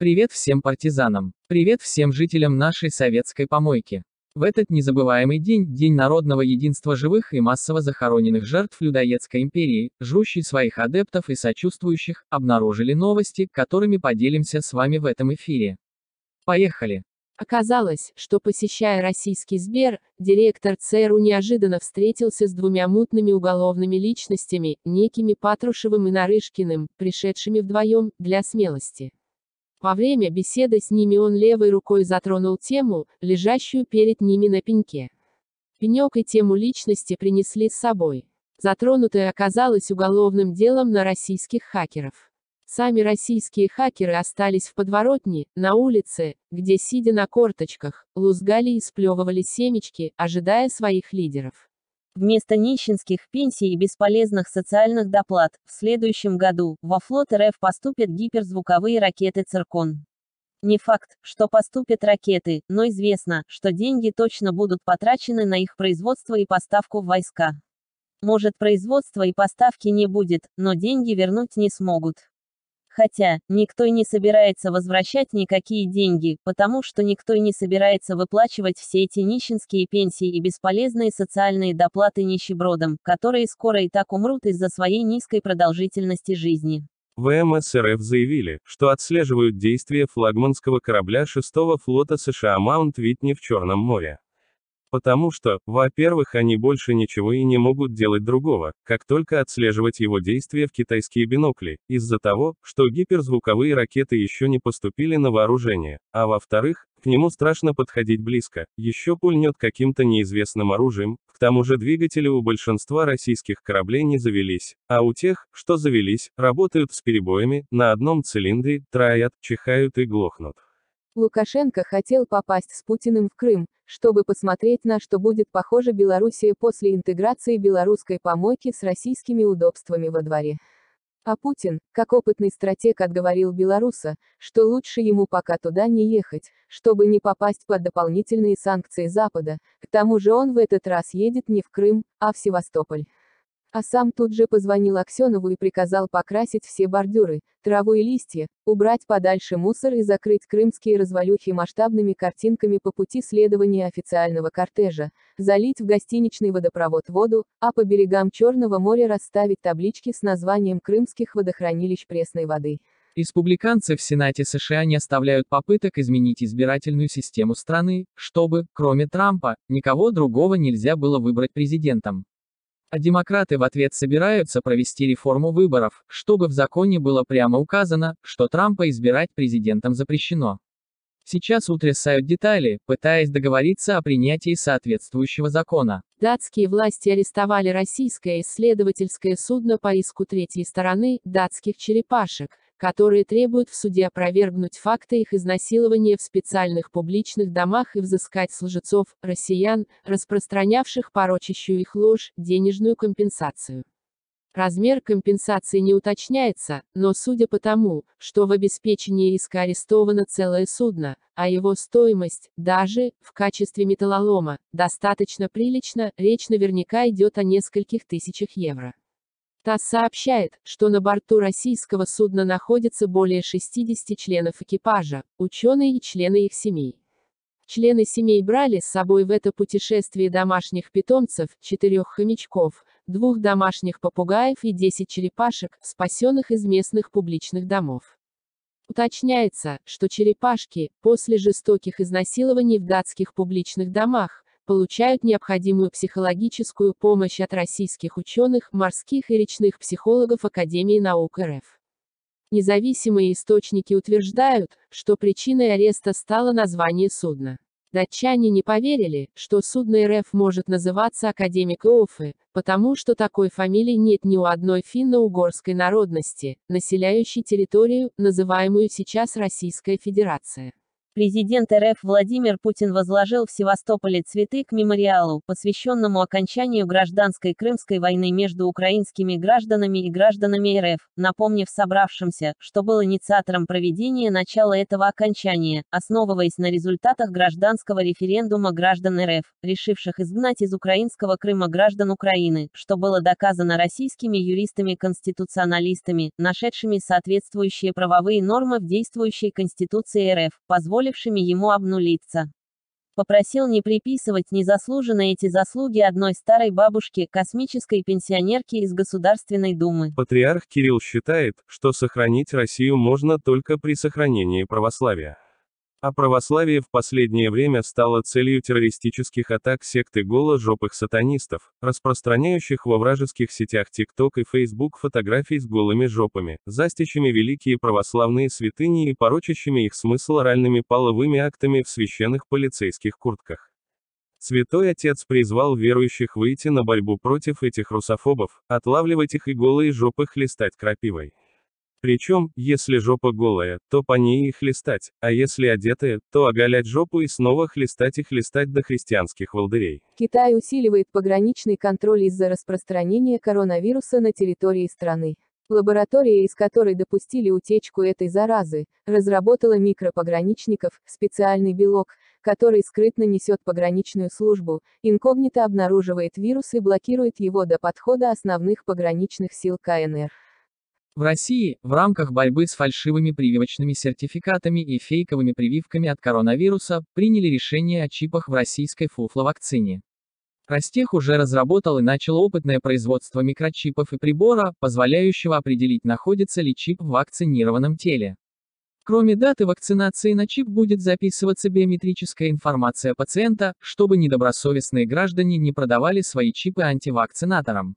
Привет всем партизанам. Привет всем жителям нашей советской помойки. В этот незабываемый день, День народного единства живых и массово захороненных жертв людоедской империи, жрущий своих адептов и сочувствующих, обнаружили новости, которыми поделимся с вами в этом эфире. Поехали! Оказалось, что посещая российский Сбер, директор ЦРУ неожиданно встретился с двумя мутными уголовными личностями, некими Патрушевым и Нарышкиным, пришедшими вдвоем, для смелости. Во время беседы с ними он левой рукой затронул тему, лежащую перед ними на пеньке. Пенек и тему личности принесли с собой. Затронутое оказалось уголовным делом на российских хакеров. Сами российские хакеры остались в подворотне, на улице, где, сидя на корточках, лузгали и сплевывали семечки, ожидая своих лидеров. Вместо нищенских пенсий и бесполезных социальных доплат, в следующем году, во флот РФ поступят гиперзвуковые ракеты «Циркон». Не факт, что поступят ракеты, но известно, что деньги точно будут потрачены на их производство и поставку в войска. Может производства и поставки не будет, но деньги вернуть не смогут. Хотя, никто и не собирается возвращать никакие деньги, потому что никто и не собирается выплачивать все эти нищенские пенсии и бесполезные социальные доплаты нищебродам, которые скоро и так умрут из-за своей низкой продолжительности жизни. ВМС РФ заявили, что отслеживают действия флагманского корабля 6-го флота США Маунт Витни в Черном море. Потому что, во-первых, они больше ничего и не могут делать другого, как только отслеживать его действия в китайские бинокли, из-за того, что гиперзвуковые ракеты еще не поступили на вооружение, а во-вторых, к нему страшно подходить близко, еще пульнет каким-то неизвестным оружием, к тому же двигатели у большинства российских кораблей не завелись, а у тех, что завелись, работают с перебоями, на одном цилиндре, троят, чихают и глохнут. Лукашенко хотел попасть с Путиным в Крым, чтобы посмотреть на что будет похожа Белоруссия после интеграции белорусской помойки с российскими удобствами во дворе. А Путин, как опытный стратег отговорил белоруса, что лучше ему пока туда не ехать, чтобы не попасть под дополнительные санкции Запада, к тому же он в этот раз едет не в Крым, а в Севастополь. А сам тут же позвонил Аксенову и приказал покрасить все бордюры, траву и листья, убрать подальше мусор и закрыть крымские развалюхи масштабными картинками по пути следования официального кортежа, залить в гостиничный водопровод воду, а по берегам Черного моря расставить таблички с названием крымских водохранилищ пресной воды. Республиканцы в Сенате США не оставляют попыток изменить избирательную систему страны, чтобы, кроме Трампа, никого другого нельзя было выбрать президентом. А демократы в ответ собираются провести реформу выборов, чтобы в законе было прямо указано, что Трампа избирать президентом запрещено. Сейчас утрясают детали, пытаясь договориться о принятии соответствующего закона. Датские власти арестовали российское исследовательское судно по иску третьей стороны, датских черепашек, которые требуют в суде опровергнуть факты их изнасилования в специальных публичных домах и взыскать с лжецов, россиян, распространявших порочащую их ложь, денежную компенсацию. Размер компенсации не уточняется, но судя по тому, что в обеспечении иска арестовано целое судно, а его стоимость, даже, в качестве металлолома, достаточно прилично, речь наверняка идет о нескольких тысячах евро. ТАСС сообщает, что на борту российского судна находится более 60 членов экипажа, ученые и члены их семей. Члены семей брали с собой в это путешествие домашних питомцев, четырех хомячков, двух домашних попугаев и 10 черепашек, спасенных из местных публичных домов. Уточняется, что черепашки, после жестоких изнасилований в датских публичных домах, получают необходимую психологическую помощь от российских ученых, морских и речных психологов Академии наук РФ. Независимые источники утверждают, что причиной ареста стало название судна. Датчане не поверили, что судно РФ может называться Академик Офы, потому что такой фамилии нет ни у одной финно-угорской народности, населяющей территорию, называемую сейчас Российская Федерация. Президент РФ Владимир Путин возложил в Севастополе цветы к мемориалу, посвященному окончанию гражданской Крымской войны между украинскими гражданами и гражданами РФ, напомнив собравшимся, что был инициатором проведения начала этого окончания, основываясь на результатах гражданского референдума граждан РФ, решивших изгнать из украинского Крыма граждан Украины, что было доказано российскими юристами-конституционалистами, нашедшими соответствующие правовые нормы в действующей Конституции РФ, позволив позволившими ему обнулиться. Попросил не приписывать незаслуженно эти заслуги одной старой бабушке, космической пенсионерке из Государственной Думы. Патриарх Кирилл считает, что сохранить Россию можно только при сохранении православия. А православие в последнее время стало целью террористических атак секты голожопых сатанистов, распространяющих во вражеских сетях TikTok и Facebook фотографий с голыми жопами, застящими великие православные святыни и порочащими их смысл оральными половыми актами в священных полицейских куртках. Святой Отец призвал верующих выйти на борьбу против этих русофобов, отлавливать их и голые жопы хлестать крапивой. Причем, если жопа голая, то по ней и хлестать, а если одетая, то оголять жопу и снова хлестать и хлестать до христианских волдырей. Китай усиливает пограничный контроль из-за распространения коронавируса на территории страны. Лаборатория, из которой допустили утечку этой заразы, разработала микропограничников, специальный белок, который скрытно несет пограничную службу, инкогнито обнаруживает вирус и блокирует его до подхода основных пограничных сил КНР. В России, в рамках борьбы с фальшивыми прививочными сертификатами и фейковыми прививками от коронавируса, приняли решение о чипах в российской фуфловакцине. Ростех уже разработал и начал опытное производство микрочипов и прибора, позволяющего определить, находится ли чип в вакцинированном теле. Кроме даты вакцинации на чип будет записываться биометрическая информация пациента, чтобы недобросовестные граждане не продавали свои чипы антивакцинаторам.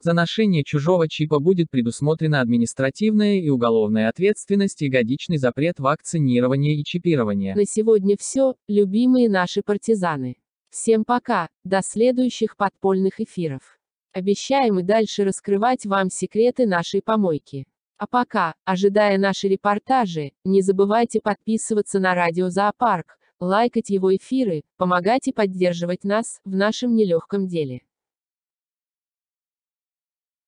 За ношение чужого чипа будет предусмотрена административная и уголовная ответственность и годичный запрет вакцинирования и чипирования. На сегодня все, любимые наши партизаны. Всем пока, до следующих подпольных эфиров. Обещаем и дальше раскрывать вам секреты нашей помойки. А пока, ожидая наши репортажи, не забывайте подписываться на радио Зоопарк, лайкать его эфиры, помогать и поддерживать нас в нашем нелегком деле.